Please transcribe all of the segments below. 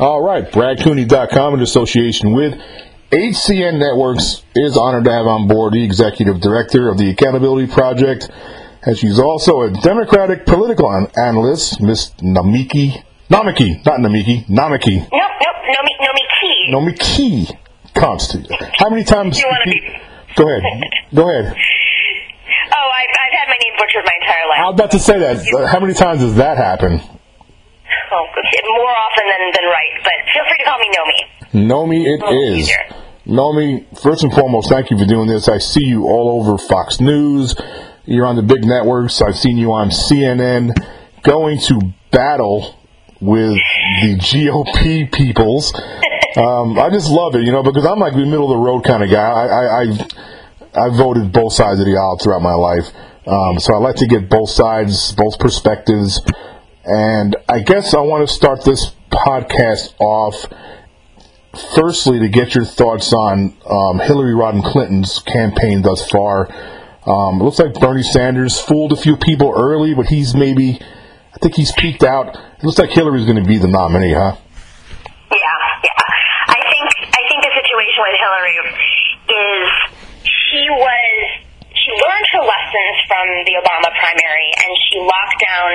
All right, BradCooney.com in association with HCN Networks is honored to have on board the executive director of the Accountability Project, and she's also a Democratic political an- analyst, Miss Namiki. Namiki, not Namiki, Namiki. Nope, nope, no me, no me key. Nomiki Konst. How many times? You be- Go ahead. Go ahead. Oh, I've, I've had my name butchered my entire life. I was about to say that. How many times does that happen? More often than, than right, but feel free to call me Nomi. Nomi, it is. easier. Nomi, first and foremost, thank you for doing this. I see you all over Fox News. You're on the big networks. I've seen you on CNN going to battle with the GOP peoples. Um, I just love it, you know, because I'm like the middle of the road kind of guy. I, I, I, I voted both sides of the aisle throughout my life. Um, so I like to get both sides, both perspectives. And I guess I want to start this podcast off firstly to get your thoughts on um, Hillary Rodham Clinton's campaign thus far. Um, it looks like Bernie Sanders fooled a few people early, but he's maybe, I think he's peaked out. It looks like Hillary's going to be the nominee, huh? Yeah, yeah. I think I think the situation with Hillary is she was she learned her lessons from the Obama primary and she locked down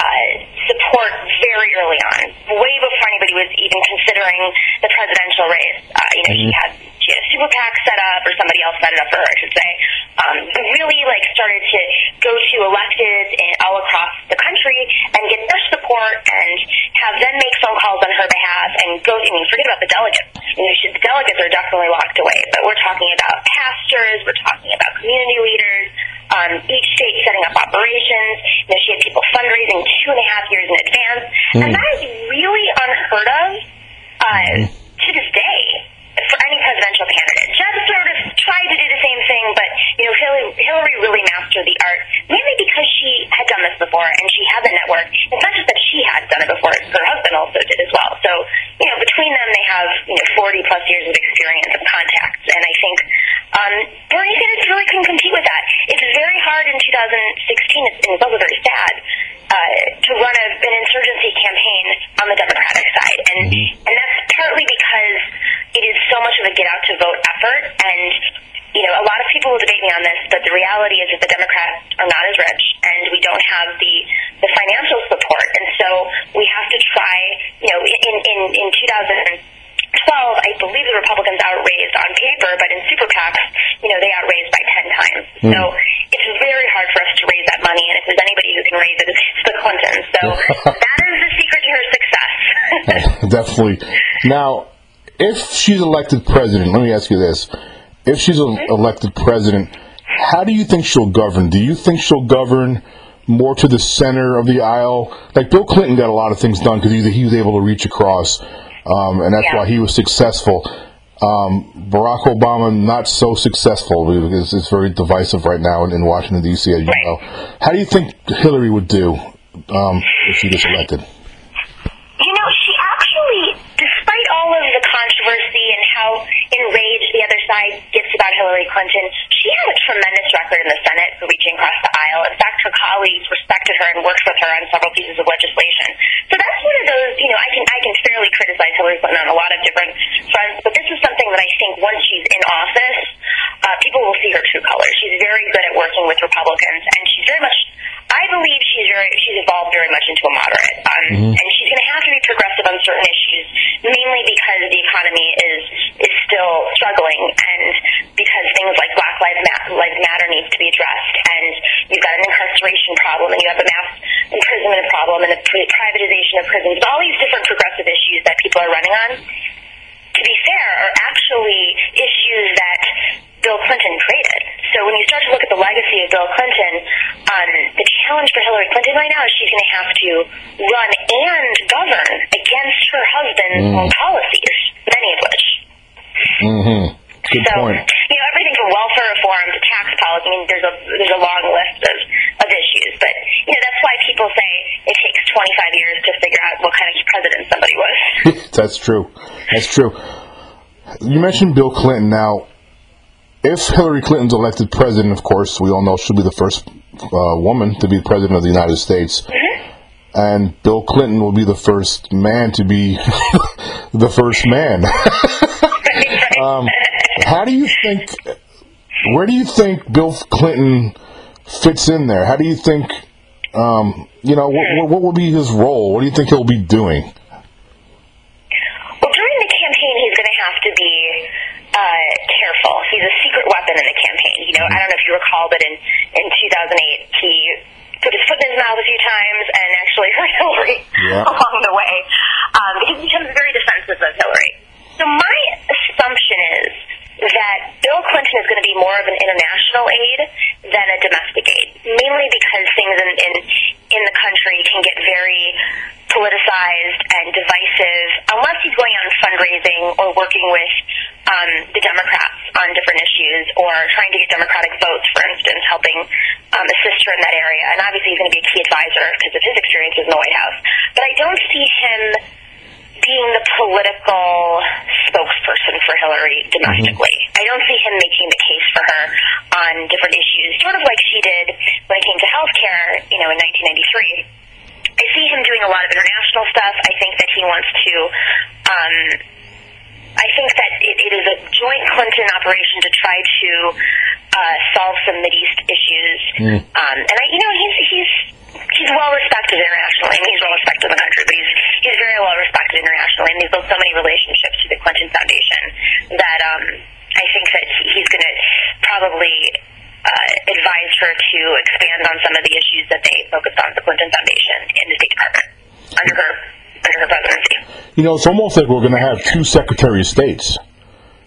uh, support very early on, way before anybody was even considering the presidential race. Uh, you know, she had she had a super PAC set up, or somebody else set it up for her, I should say. Um, really, like, started to go to electeds in, all across the country and get their support and have them make phone calls on her behalf and go. I mean, forget about the delegates. You know, she, the delegates are definitely locked away, but we're talking about pastors, we're talking about community leaders. Um, each state setting up operations. You know, she had people fundraising two and a half years in advance, and that is really unheard of uh, to this day for any presidential candidate. Jeb sort of tried to do the same thing, but you know, Hillary, Hillary really mastered the art, mainly because she had done this before and she had the network. It's not just that she had done it before; her husband also did as well. So, you know, between them, they have you know 40 plus years of experience and contacts, and I think um, Bernie Sanders really couldn't compete with that. It's very hard in 2016, it's, and it's also very sad uh, to run a, an insurgency campaign on the Democratic side, and and that's partly because it is so much of a get out to vote effort, and you know a lot of people will debate me on this, but the reality is that the Democrats are not as rich, and we don't have the the financial support, and so we have to try. You know, in in in 2000. 12, I believe the Republicans outraised on paper, but in super PACs, you know, they outraised by 10 times. So it's very hard for us to raise that money, and if there's anybody who can raise it, it's the Clintons. So that is the secret to her success. Definitely. Now, if she's elected president, let me ask you this. If she's el- elected president, how do you think she'll govern? Do you think she'll govern more to the center of the aisle? Like Bill Clinton got a lot of things done because he, he was able to reach across, um, and that's Yeah. why he was successful. Um, Barack Obama not so successful because it's very divisive right now in, in Washington D.C. As you know, how do you think Hillary would do um, if she gets elected? You know, she actually, despite all of the controversy and how enraged the other side gets about Hillary Clinton, she had a tremendous record in the Senate for reaching across the aisle. In fact, her colleagues respected her and worked with her on several pieces of legislation. So that's one of those, you know, I can I can fairly criticize Hillary Clinton on a lot of different fronts, but this is something that I think once she's in office, uh, people will see her true colors. She's very good at working with Republicans, and she's very much I believe she's very she's evolved very much into a moderate, um, and she's going to have to be progressive on certain issues, mainly because the economy is is still struggling, and because things like Black Lives Matter, Lives Matter needs to be addressed, and you've got an incarceration problem, and you have a mass imprisonment problem, and the privatization of prisons, all these different progressive issues that people are running on to be fair, are actually issues that Bill Clinton created. So when you start to look at the legacy of Bill Clinton, um, the challenge for Hillary Clinton right now is she's going to have to run and govern against her husband's own policies, many of which. Mm-hmm. Good so, point. you know, everything from welfare reform to tax policy. I mean, there's a there's a long list of, of issues, but you know that's why people say it takes 25 years to figure out what kind of president somebody was. That's true. That's true. You mentioned Bill Clinton. Now, if Hillary Clinton's elected president, of course, we all know she'll be the first uh, woman to be president of the United States. and Bill Clinton will be the first man to be the first man. um, how do you think? Where do you think Bill Clinton fits in there? How do you think? Um, you know, what, what will be his role? What do you think he'll be doing? Well, during the campaign, he's going to have to be uh, careful. He's weapon in the campaign. You know, I don't know if you recall, but in in 2008, he put his foot in his mouth a few times and actually hurt Hillary Yeah. along the way. Um, he becomes very defensive of Hillary. So my assumption is that Bill Clinton is going to be more of an international aid than a domestic aid, mainly because things in in, in the country can get very politicized and divisive unless he's going out and fundraising or working with um, the Democrats on different issues or trying to get Democratic votes, for instance, helping um, assist her in that area. And obviously, he's going to be a key advisor because of his experiences in the White House. But I don't see him being the political spokesperson for Hillary domestically. I don't see him making the case for her on different issues, sort of like she did when it came to health care, you know, in 1993. I see him doing a lot of international stuff. I think that he wants to. Um, I think that it, it is a joint Clinton operation to try to uh, solve some Mideast issues. Um, and I, you know, he's he's he's well respected internationally. I mean, he's well respected in the country, but he's he's very well respected internationally, and he's built so many relationships through the Clinton Foundation that um, I think that he's going to probably uh, advise her to expand on some of the issues that they focused on at the Clinton Foundation in the State Department under her under her presidency. You know, it's almost like we're going to have two Secretary of States.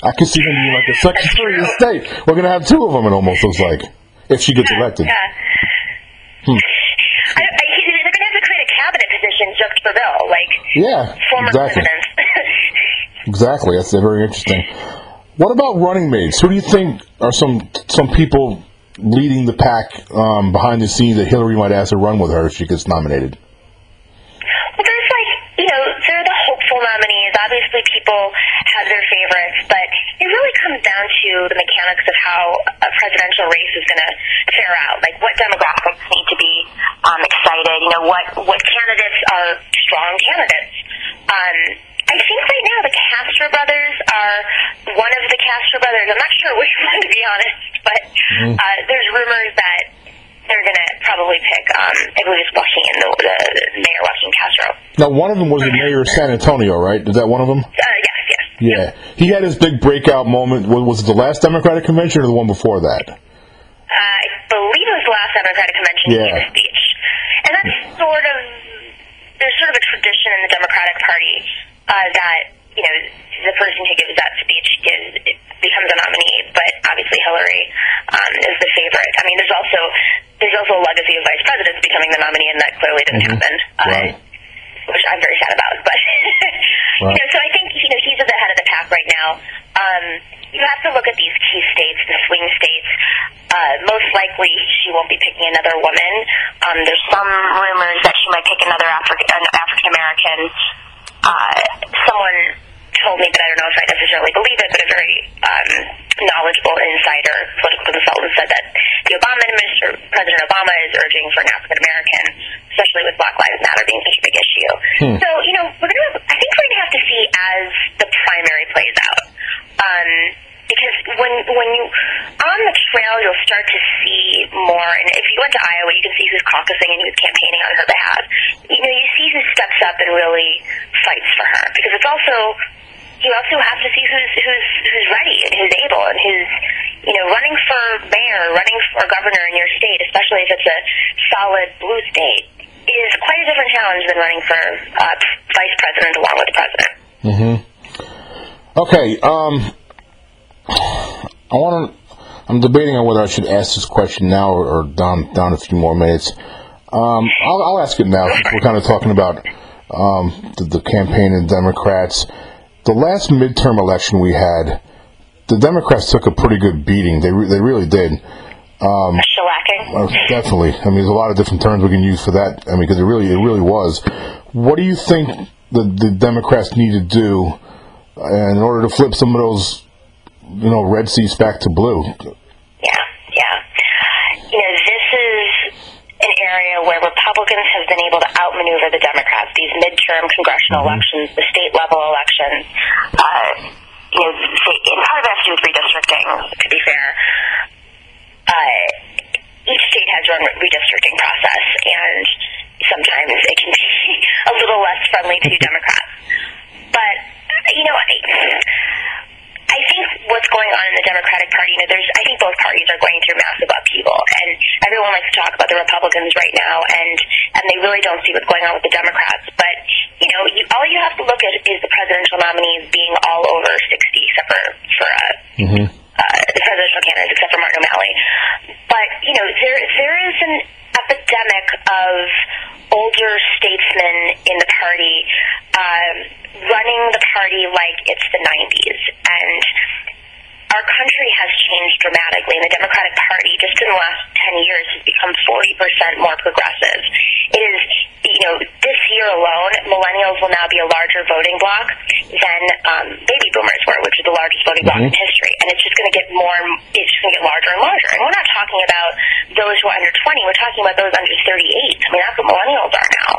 I can see him being like a Secretary of State. We're going to have two of them. It almost looks like if she gets elected. Yeah. Hmm. I, I, he- they're going to have to create a cabinet position just for Bill, like Yeah, former exactly. presidents. Exactly. That's very interesting. What about running mates? Who do you think are some some people leading the pack um, behind the scenes that Hillary might ask to run with her if she gets nominated? Well, there's like, you know, there are the hopeful nominees. Obviously, people have their favorites, but it really comes down to the mechanics of how a presidential race is going to fare out. Like, what demographics need to be um, excited? You know, what what candidates are strong candidates? Um, I think right now the Castro brothers are one of the Castro brothers. I'm not sure which one, to be honest, but uh, there's rumors that they're going to probably pick, um, I believe it's Washington, the, the, the Mayor Washington Castro. Now, one of them was the mayor of San Antonio, right? Is that one of them? Uh, yes, yes. Yeah. He had his big breakout moment. Was was it the last Democratic convention or the one before that? Uh, I believe it was the last Democratic convention he Yeah. gave a speech. And that's sort of, there's sort of a tradition in the Democratic Party uh, that, you know, the person who gives that speech gives, becomes a nominee, but obviously Hillary um, is the favorite. I mean, there's also, there's also a legacy of vice presidents becoming the nominee, and that clearly didn't happen. Uh, Right. which I'm very sad about. But Right. you know, so I think you know he's at the head of the pack right now. Um, you have to look at these key states, the swing states. Uh, most likely, she won't be picking another woman. Um, there's some rumors that she might pick another African American. Uh, someone told me, but I don't know if I necessarily believe it, but a very um, knowledgeable insider, political consultant, said that the Obama administration, President Obama is urging for an African American, especially with Black Lives Matter being such a big issue. So, you know, we're gonna, I think we're going to have to see as the primary plays out. Um, because when when you on the trail, you'll start to see more. And if you went to Iowa, you can see who's caucusing and who's campaigning on her behalf. You know, you see who steps up and really fights for her. Because it's also you also have to see who's who's who's ready and who's able and who's you know running for mayor, running for governor in your state, especially if it's a solid blue state, is quite a different challenge than running for uh, vice president along with the president. Mm-hmm. Okay. Um, I want to. I'm debating on whether I should ask this question now or, or down down a few more minutes. Um, I'll, I'll ask it now we're kind of talking about um, the, the campaign and Democrats. The last midterm election we had, the Democrats took a pretty good beating. They re- they really did. Shellacking. Uh, definitely. I mean, there's a lot of different terms we can use for that. I mean, because it really, it really was. What do you think the, the Democrats need to do uh, in order to flip some of those, you know, red seats back to blue? Yeah, yeah. You know, this is an area where Republicans have been able to outmaneuver the Democrats. These midterm congressional Mm-hmm. elections, the state level elections. Uh, you know, and part of that has to redistricting. To be fair, uh, each state has their own redistricting process, and sometimes it can be a little less friendly to Democrats. But you know, I, I think what's going on in the Democratic Party, you know, there's I think both parties are going through massive upheaval, and everyone likes to talk about the Republicans right now, and and they really don't see what's going on with the Democrats. But you know, you, all you have to look at is the presidential nominees being all over 60, except for for uh, uh, the presidential candidates, except for Martin O'Malley. But you know, there there is an epidemic of older statesmen in the party um, running the party like it's the 90s, and our country has changed dramatically, and the Democratic Party, just in the last 10 years, has become 40% more progressive. It is, you know, this year alone, millennials will now be a larger voting bloc than um, baby boomers were, which is the largest voting bloc in history. And it's just going to get more, it's just going to get larger and larger. And we're not talking about those who are under 20, we're talking about those under 38. I mean, that's what millennials are now.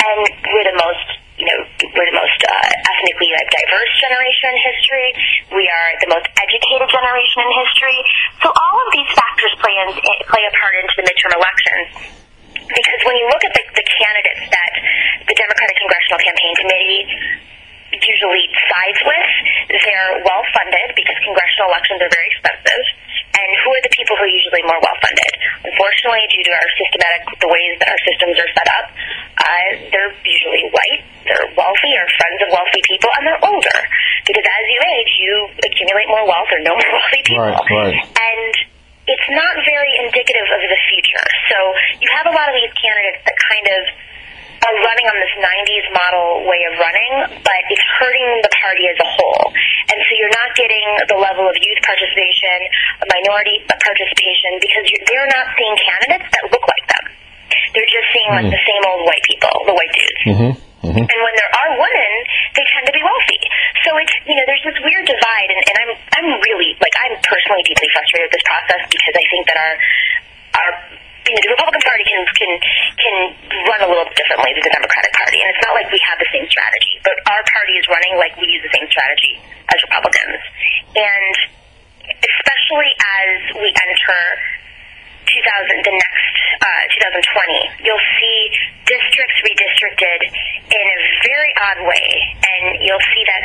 And we're the most you know, we're the most uh, ethnically like, diverse generation in history. We are the most educated generation in history. So all of these factors play in, play a part into the midterm elections. Because when you look at the, the candidates that the Democratic Congressional Campaign Committee usually sides with, they're well funded because congressional elections are very expensive. And who are the people who are usually more well funded? Unfortunately, due to our systematic, the ways that our systems are set up, uh, they're usually white, they're wealthy, or friends of wealthy people, and they're older. Because as you age, you accumulate more wealth or know more wealthy people. Right, right. And it's not very indicative of the future. So you have a lot of these candidates that kind of are running on this 90s model way of running, but it's hurting the party as a whole. And so you're not getting the level of youth participation, minority participation, because you're, they're not seeing candidates that look like them. They're just seeing like mm-hmm. the same old white people, the white dudes. Mm-hmm. Mm-hmm. And when there are women, they tend to be wealthy. So it's you know there's this weird divide, and, and I'm I'm really like I'm personally deeply frustrated with this process because I think that our our the Republican Party can can can run a little differently than the Democratic Party, and it's not like we have the same strategy. But our party is running like we use the same strategy as Republicans, and especially as we enter 2000, the next uh, 2020, you'll see districts redistricted in a very odd way, and you'll see that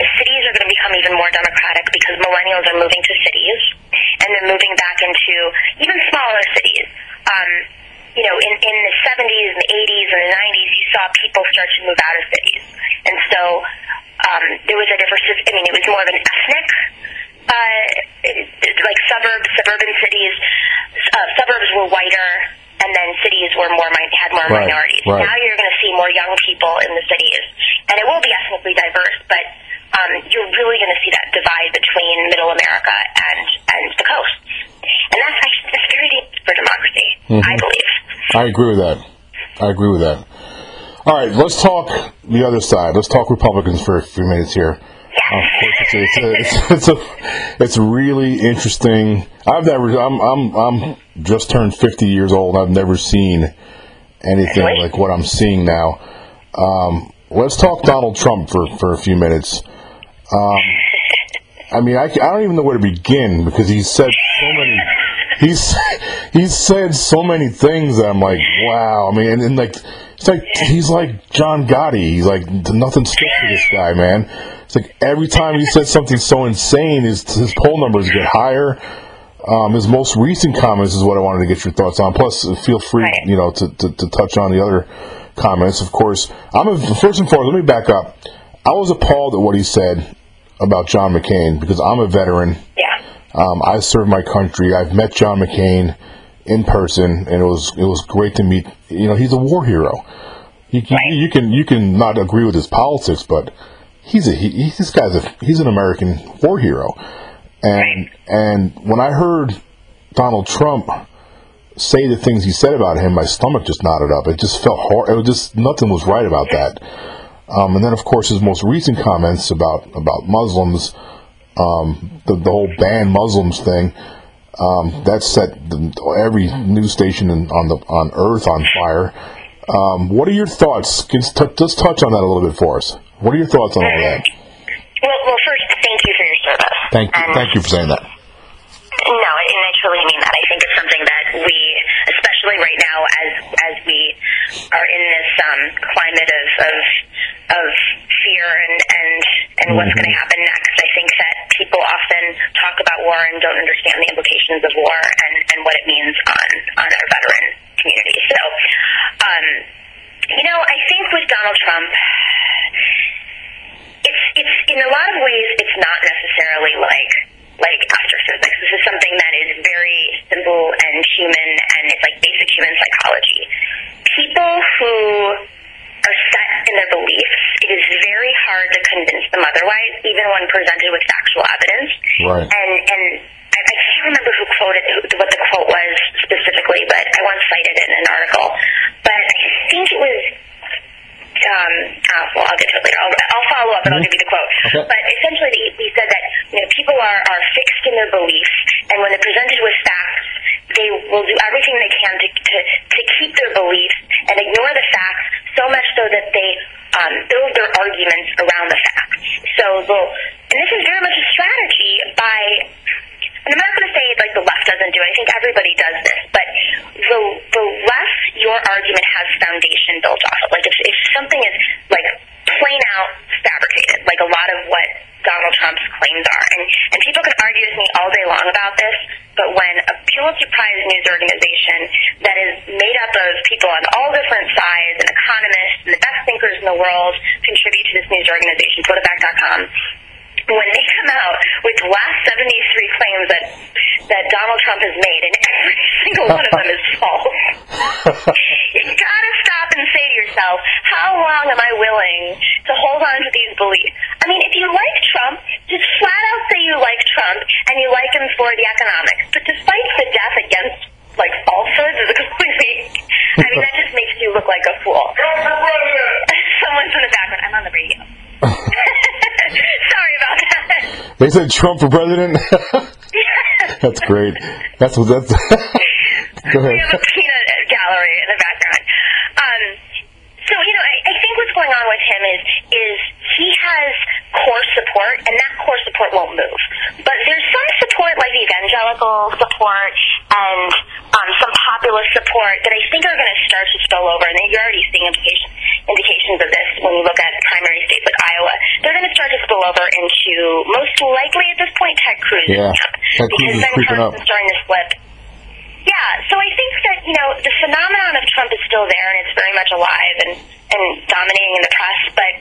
the cities are going to become even more democratic because millennials are moving to cities, and they're moving back into even smaller cities. Um, you know, in, in the 70s and the 80s and the 90s, you saw people start to move out of cities. And so um, there was a difference. I mean, it was more of an ethnic uh, like suburbs, suburban cities, uh, suburbs were whiter, and then cities were more had more Right, minorities. right. Now you're going to see more young people in the cities, and it will be ethnically diverse, but um, you're really going to see that divide between Middle America and and the coasts, and that's actually that's very dangerous for democracy, Mm-hmm. I believe. I agree with that. I agree with that. All right, let's talk the other side. Let's talk Republicans for a few minutes here. Of course, it's a, it's, a, it's, it's a it's really interesting. I've never. I'm I'm I'm just turned 50 years old. I've never seen anything like what I'm seeing now. Um, let's talk Donald Trump for for a few minutes. Um, I mean, I, I don't even know where to begin because he said so many. He's he's said so many things that I'm like, wow. I mean, and, and like it's like he's like John Gotti. He's like nothing sticks to this guy, man. It's like every time he says something so insane, his his poll numbers get higher. Um, his most recent comments is what I wanted to get your thoughts on. Plus, feel free, you know, to, to, to touch on the other comments. Of course, I'm a, first and foremost. Let me back up. I was appalled at what he said about John McCain because I'm a veteran. Yeah. Um, I served my country. I've met John McCain in person, and it was it was great to meet. You know, he's a war hero. You, you, you can you can not agree with his politics, but he's a he, this guy's a he's an American war hero. And and when I heard Donald Trump say the things he said about him, my stomach just knotted up. It just felt hor It was just nothing was right about that. Um, and then, of course, his most recent comments about about Muslims, um, the, the whole ban Muslims thing. Um, that set the, every news station in, on the on Earth on fire. Um, what are your thoughts? Can, t- just touch on that a little bit for us. What are your thoughts on all that? Well, well, first, thank you for your service. Thank you. And Thank you for saying that. Especially right now, as as we are in this um, climate of of, of fear and and and what's going to happen next. I think that people often talk about war and don't understand the implications of war and and what it means on on our veteran community. So, um, you know, I think with Donald Trump it's it's in a lot of ways it's not necessarily like like astrophysics. This is something that is very simple and human and it's like basic human psychology. People who are set in their beliefs, it is very hard to convince them otherwise, even when presented with factual evidence. Right. And and I, I can't remember who quoted who, what the quote was specifically, but I once cited it in an article. But I think it was um, uh, well, I'll get to it later. I'll, I'll follow up and I'll give you the quote. Okay. But essentially, he, he said that you know, people are, are fixed in their beliefs, and when they're presented with facts, they will do everything they can to, to, to keep their beliefs and ignore the facts so much so that they um, build their arguments around the facts. So they'll, and this is very much a strategy by and I'm not going to say like the left doesn't do it. I think everybody does this, but the the less your argument has foundation built off of, like if, if something is like plain out fabricated, like a lot of what Donald Trump's claims are, and and people can argue with me all day long about this, but when a Pulitzer Prize news organization that is made up of people on all different sides and economists and the best thinkers in the world contribute to this news organization, PolitiFact.com when they come out with the last 73 claims that that Donald Trump has made, and every single one of them is false, you gotta stop and say to yourself, how long am I willing to hold on to these beliefs? I mean, if you like Trump, just flat out say you like Trump and you like him for the economics. But despite the death against like falsehoods is a completely I mean that just makes you look like a fool. Someone's in the background. I'm on the radio. Sorry about that. They said Trump for president. that's great. That's what that's. Go ahead. We have a peanut gallery in the background. Um, so you know, I, I think what's going on with him is is he has core support, and that core support won't move. But there's some support, like evangelical support and um, some populist support, that I think are going to start to spill over, and you're already seeing implications indications of this when you look at primary states like Iowa. They're going to start to spill over into most likely at this point Ted Cruz. Yeah, Ted Cruz because is creeping Carson up. is starting to slip. Yeah, so I think that you know the phenomenon of Trump is still there and it's very much alive and and dominating in the press. But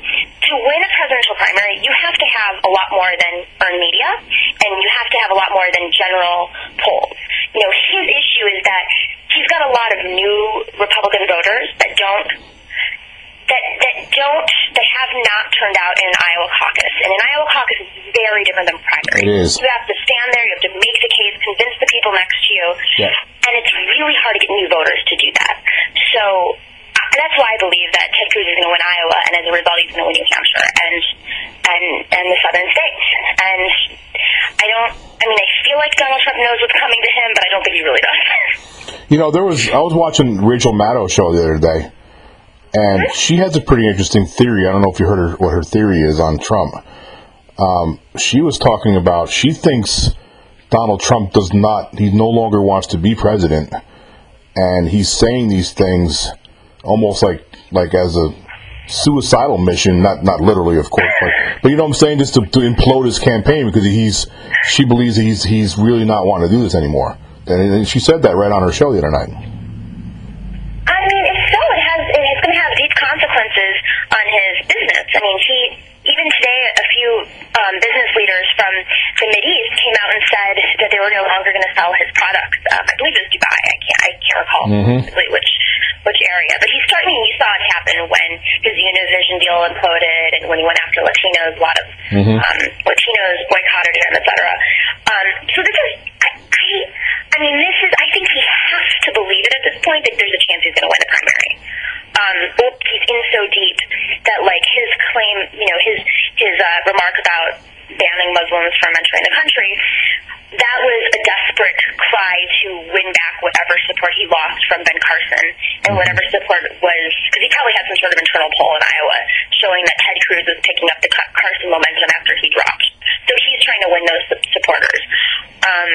to win a presidential primary, you have to have a lot more than earned media, and you have to have a lot more than general polls. You know, his issue is that he's got a lot of new Republican voters that don't that that don't that have not turned out in an Iowa caucus. And an Iowa caucus is very different than primary. It is. You have to stand there, you have to make the case, convince the people next to you. Yeah. And it's really hard to get new voters to do that. So uh, that's why I believe that Ted Cruz is going to win Iowa, and as a result, he's going to win New Hampshire and and and the southern states. And I don't. I mean, I feel like Donald Trump knows what's coming to him, but I don't think he really does. You know, there was I was watching Rachel Maddow show the other day, and she has a pretty interesting theory. I don't know if you heard her, what her theory is on Trump. Um, she was talking about she thinks Donald Trump does not he no longer wants to be president, and he's saying these things almost like like as a suicidal mission, not not literally, of course, but, but you know what I'm saying, just to, to implode his campaign because he's she believes he's he's really not wanting to do this anymore. And, and she said that right on her show the other night. Business. I mean, he even today, a few um, business leaders from the Mid East came out and said that they were no longer going to sell his products. Um, I believe it was Dubai. I can't I can't recall specifically which which area, but he's starting. You saw it happen when his Univision deal imploded, and when he went after Latinos. A lot of um, Latinos boycotted him, etc. Um, so this is. I, I, I mean, this is. I think he has to believe it at this point that there's a chance he's going to win the primary. Um, he's in so deep that, like, his claim, you know, his his uh, remark about banning Muslims from entering the country that was a desperate cry to win back whatever support he lost from Ben Carson and whatever support was, because he probably had some sort of internal poll in Iowa showing that Ted Cruz was picking up the Carson momentum after he dropped. So he's trying to win those supporters. Um,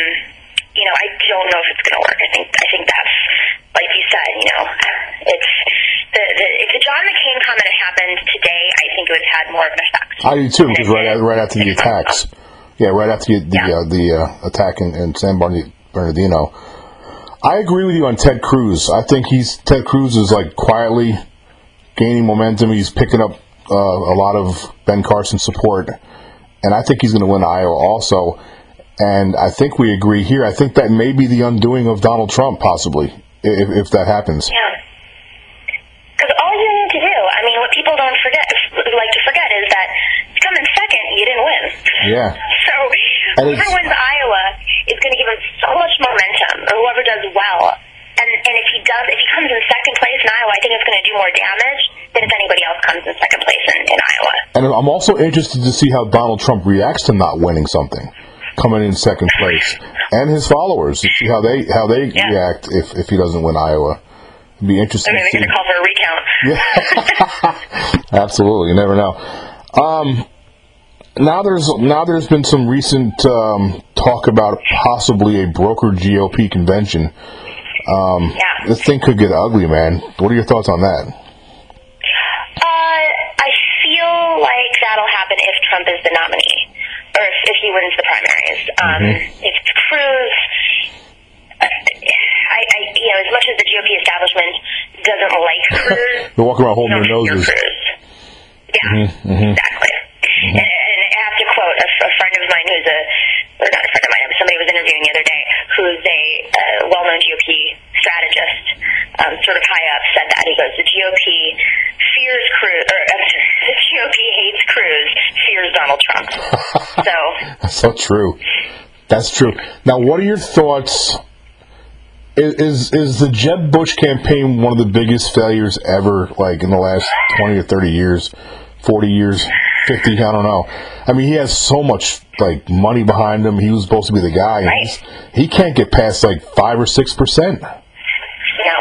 you know, I don't know if it's going to work. I think I think that's like you said. You know, it's the, the if the John McCain comment had happened today, I think it would have had more of an effect. I do too, because right right after the attacks. Yeah, right after the the, yeah. uh, the uh, attack in, in San Bernardino. I agree with you on Ted Cruz. I think he's Ted Cruz is like quietly gaining momentum. He's picking up uh, a lot of Ben Carson support, and I think he's going to win Iowa also. And I think we agree here. I think that may be the undoing of Donald Trump, possibly, if, if that happens. Yeah. Because all you need to do, I mean, what people don't forget, like to forget, is that coming second, you didn't win. Yeah. So whoever wins Iowa is going to give him so much momentum, or whoever does well. And and if he does, if he comes in second place in Iowa, I think it's going to do more damage than if anybody else comes in second place in, in Iowa. And I'm also interested to see how Donald Trump reacts to not winning something, coming in second place, and his followers see how they how they yeah. react if if he doesn't win Iowa. It'd be interesting. They're going to call for a recount. Yeah. Absolutely, you never know. Um, now there's now there's been some recent um, talk about possibly a broker GOP convention. Um, yeah. This thing could get ugly, man. What are your thoughts on that? Uh, I feel like that'll happen if Trump is the nominee, or if, if he wins the primaries. Um, mm-hmm. If Cruz, uh, I, I, you know, as much as the GOP establishment doesn't like Cruz, they're walking around holding their noses. Cruz. Yeah, mm-hmm. mm-hmm. exactly. Mm-hmm. And, and I have to quote a, a friend of mine who's a, or not a friend of mine, somebody was interviewing the other day, who's a uh, well-known GOP strategist, um, sort of high up, said that. He goes, the GOP fears Cruz, hates Cruz, fears Donald Trump. so. That's so true. That's true. Now, what are your thoughts? Is is the Jeb Bush campaign one of the biggest failures ever, like in the last twenty or thirty years? 40 years, 50, I don't know. I mean, he has so much like money behind him. He was supposed to be the guy. Right. he can't get past like five or six percent. No,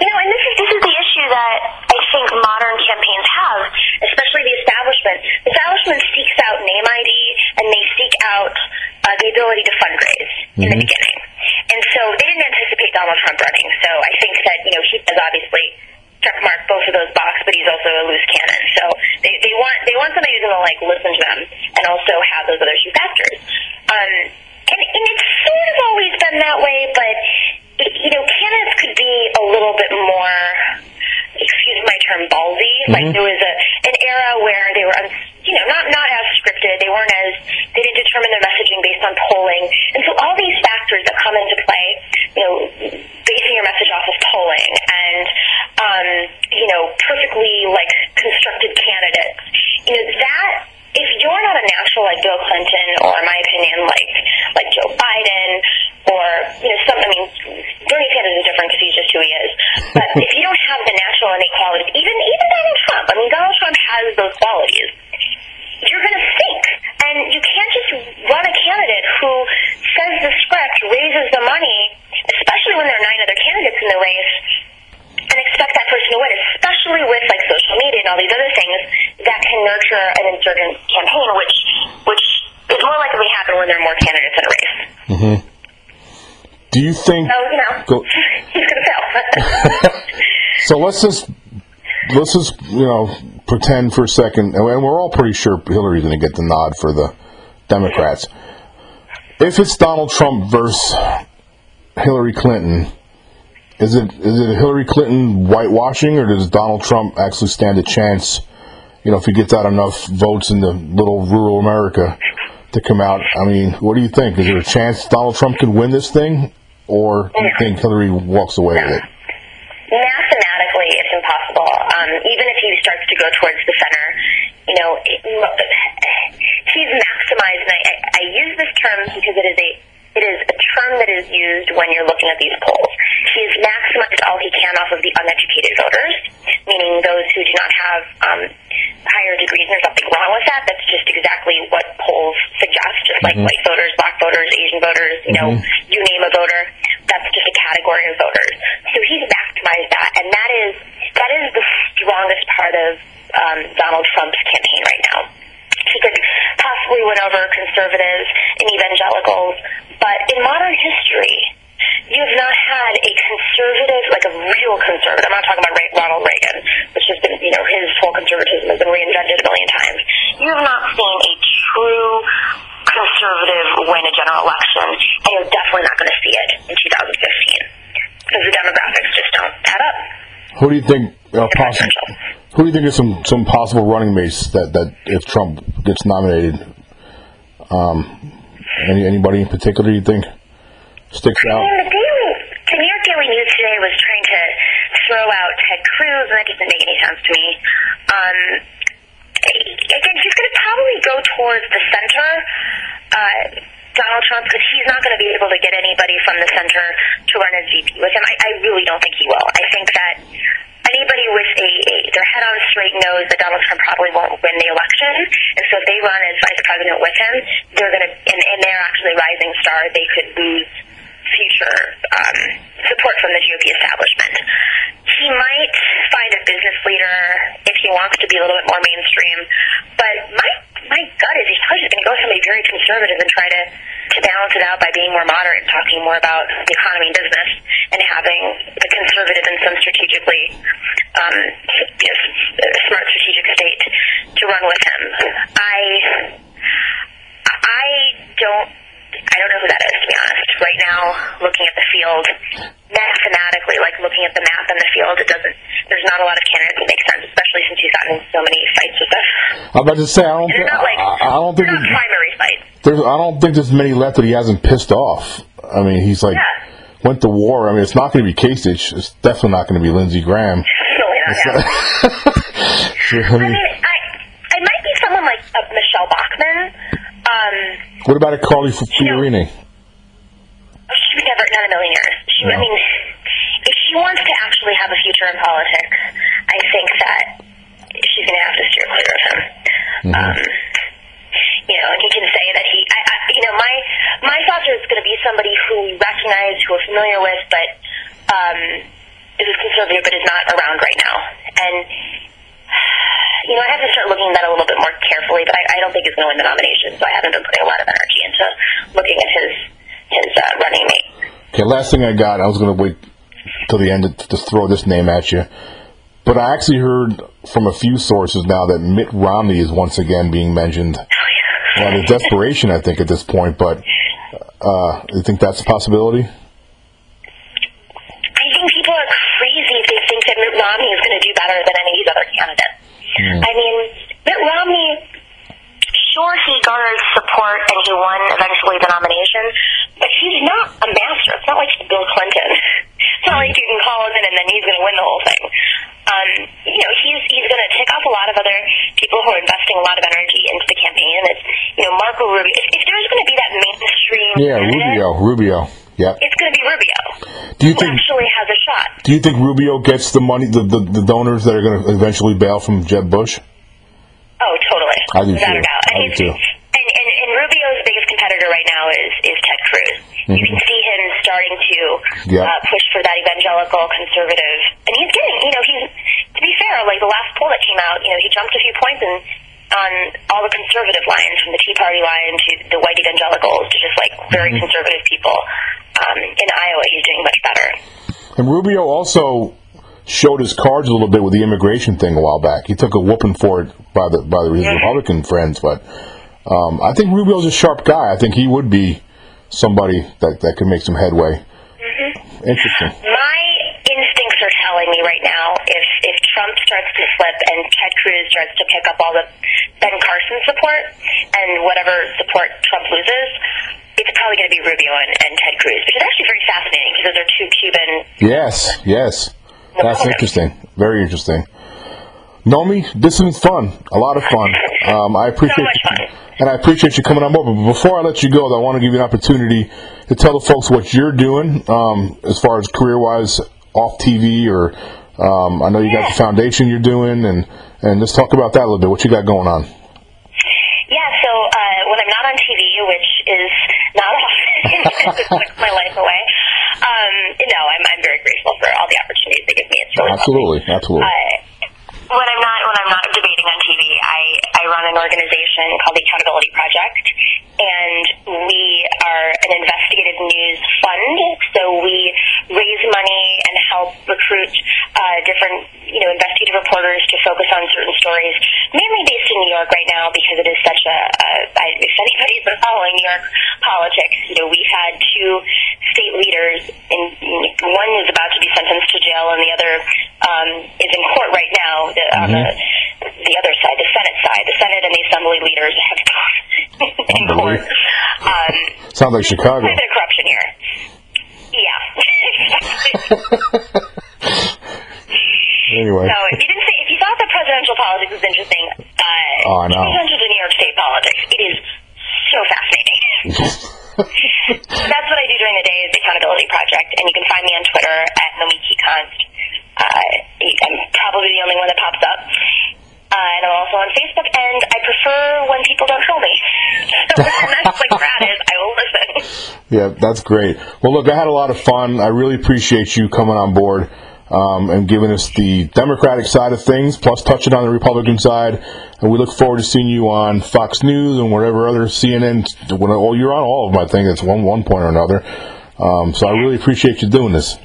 you know, and this is this is the issue that I think modern campaigns have, especially the establishment. The establishment seeks out name ID and they seek out uh, the ability to fundraise mm-hmm. in the mm-hmm. beginning, and so they didn't anticipate Donald Trump running. So I think that you know he has obviously check mark both of those boxes, but he's also a loose cannon. So they, they want they want somebody who's going to like listen to them and also have those other two factors. Um, and, and it's sort of always been that way, but it, you know, candidates could be a little bit more excuse my term, ballsy. Mm-hmm. Like there was a an era where they were, you know, not not as they didn't determine their messaging based on polling, and so all these factors that come into play, you know, basing your message off of polling and um, you know, perfectly like constructed candidates. You know that if you're not a natural like Bill Clinton or, in my opinion, like like Joe Biden or you know, some. I mean, Bernie Sanders is different because he's just who he is. But if you don't have the natural innate qualities, even even Donald Trump. I mean, Donald Trump has those qualities. You're going to sink, and you can't just run a candidate who says the script, raises the money, especially when there are nine other candidates in the race and expect that person to win, especially with like social media and all these other things that can nurture an insurgent campaign, which which is more likely to happen when there are more candidates in a race. Mm-hmm. Do you think? So you know, go, he's to fail. so let's just let's just you know pretend for a second, and we're all pretty sure Hillary's going to get the nod for the Democrats. If it's Donald Trump versus Hillary Clinton, is it is it Hillary Clinton whitewashing, or does Donald Trump actually stand a chance? You know, if he gets out enough votes in the little rural America to come out. I mean, what do you think? Is there a chance Donald Trump could win this thing, or do you think Hillary walks away with it? Mathematically, it's impossible. Um, even if he starts to go towards the center, you know, it, he's maximized. And I, I use this term because it is a it is a term that is used when you're looking at these polls. He's maximized all he can off of the uneducated voters, meaning those who do not have um, higher degrees. And there's nothing wrong with that. That's just exactly what polls suggest. Just like white voters, black voters, Asian voters, you know, you name a voter. That's just a category of voters. So he's maximized that, and that is that is the strongest part of um, Donald Trump's campaign right now. He could possibly win over conservatives and evangelicals, but in modern history, you have not had a conservative, like a real conservative. I'm not talking about Ronald Reagan, which has been, you know, his whole conservatism has been reinvented a million times. You have not seen a true conservative win a general election, and you're definitely not going to see it in 2015 because the demographics just don't add up. Who do you think uh, are possible? Who do you think is some some possible running mates that that if Trump gets nominated? Um, any anybody in particular you think sticks out? And the Daily, the New York Daily News today was trying to throw out Ted Cruz, and that doesn't make any sense to me. Um, again, he's going to probably go towards the center, uh, Donald Trump, because he's not going to be able to get anybody from the center to run as VP with him. I, I really don't think he will. I think that anybody with a, a their head on straight knows that Donald Trump probably won't win the election, and so if they run as vice president with him, they're going to, and, and they're actually rising star, they could lose future um, support from the GOP establishment. He might find a business leader if he wants to be a little bit more mainstream, but my my gut is he's probably just going to go with somebody very conservative and try to to balance it out by being more moderate, talking more about the economy and business, and having the conservative and some strategically um, know, smart strategic state to run with him. I I don't I don't know who that is, to be honest. Right now, looking at the field, mathematically, like looking at the map and the field, it doesn't. There's not a lot of candidates that make sense, especially since he's gotten so many fights with them. I'm about to say I don't. And Think, they're not like I don't think not primary fights. There's. I don't think there's many left that he hasn't pissed off. I mean, he's like Yeah. went to war. I mean, it's not going to be Kasich. It's definitely not going to be Lindsey Graham. Really not. So, I I mean, mean, I I might be someone like uh, Michele Bachmann. Um, what about a Carly Fiorina? she would never, not a million years. She, I mean, if she wants to actually have a future in politics, I think that she's going to have to steer clear of him. Um, you know, and he can say that he, I, I, you know, my my are it's going to be somebody who we recognize, who we're familiar with, but um, is a conservative, but is not around right now. And you know, I have to start looking at that a little bit more carefully, but I, I don't think he's going to win the nomination, so I haven't been putting a lot of energy into looking at his his uh, running mate. Okay, last thing I got. I was going to wait till the end to, to throw this name at you, but I actually heard from a few sources now that Mitt Romney is once again being mentioned. Oh. Well, there's desperation, I think, at this point. But uh, you think that's a possibility? I think people are crazy if they think that Mitt Romney is going to do better than any of these other candidates. I mean, Mitt Romney, sure, he garnered support and he won eventually the nomination, but he's not a master. It's not like Bill Clinton. It's not like you can call him in and then he's going to win the whole thing. Um, you know, he's he's going to tick off a lot of other people who are investing a lot of energy into the campaign. And it's, you know, Marco Rubio. If, if there's going to be that mainstream, Yeah, Rubio. Rubio. Yep. it's going to be Rubio. Do you think? actually has a shot. Do you think Rubio gets the money, the, the, the donors that are going to eventually bail from Jeb Bush? Oh, totally. I do Without too. I do too. Rubio's biggest competitor right now is, is Ted Cruz. You can see him starting to Mm-hmm. Uh, push for that evangelical conservative. And he's getting, you know, he's, to be fair, like the last poll that came out, you know, he jumped a few points in, on all the conservative lines, from the Tea Party line to the white evangelicals to just like very Mm-hmm. conservative people. Um, in Iowa, he's doing much better. And Rubio also showed his cards a little bit with the immigration thing a while back. He took a whooping for it by the by his Republican friends, but um, I think Rubio's a sharp guy. I think he would be somebody that that could make some headway. Interesting. My instincts are telling me right now if if Trump starts to slip and Ted Cruz starts to pick up all the Ben Carson support and whatever support Trump loses, it's probably going to be Rubio and, and Ted Cruz, which is actually very fascinating because those are two Cuban. Yes, yes. That's interesting. Very interesting. Nomi, this been fun. A lot of fun. Um, I appreciate you, and I appreciate you coming on board. But before I let you go, though, I want to give you an opportunity to tell the folks what you're doing um, as far as career-wise off TV, or um, I know you got the foundation you're doing, and and let's talk about that a little bit. What you got going on? Yeah, so uh, when I'm not on TV, which is not often, it my life away. Um, no, I'm, I'm very grateful for all the opportunities they give me. It's really absolutely, lovely. absolutely. Uh, when I'm not when I'm not debating on TV, I, I run an organization called the Accountability Project, and we are an investigative news fund. So we raise money and help recruit uh, different you know investigative reporters to focus on certain stories, mainly based in New York right now because it is such a. a I, if anybody's been following New York politics, you know we've had two state leaders, and one is about to be sentenced to jail, and the other um, is in court right now. The, on the the other side, the Senate side, the Senate and the Assembly leaders have both in court. Um, Sounds like Chicago. quite a bit of corruption here. Yeah. Anyway, So if you didn't say, if you thought that presidential politics was interesting, uh, Oh, I know. attention to New York State politics. It is so fascinating. That's what I do during the day is the Accountability Project, and you can find me on Twitter at Nomiki Konst. Uh, I'm probably the only one that pops up. Uh, and I'm also on Facebook, and I prefer when people don't troll me. So when that's like that is, I will listen. yeah, that's great. Well, look, I had a lot of fun. I really appreciate you coming on board um, and giving us the Democratic side of things, plus touching on the Republican side. And we look forward to seeing you on Fox News and whatever other CNN. Well, you're on all of them, I think. It's one one point or another. Um, so I really appreciate you doing this.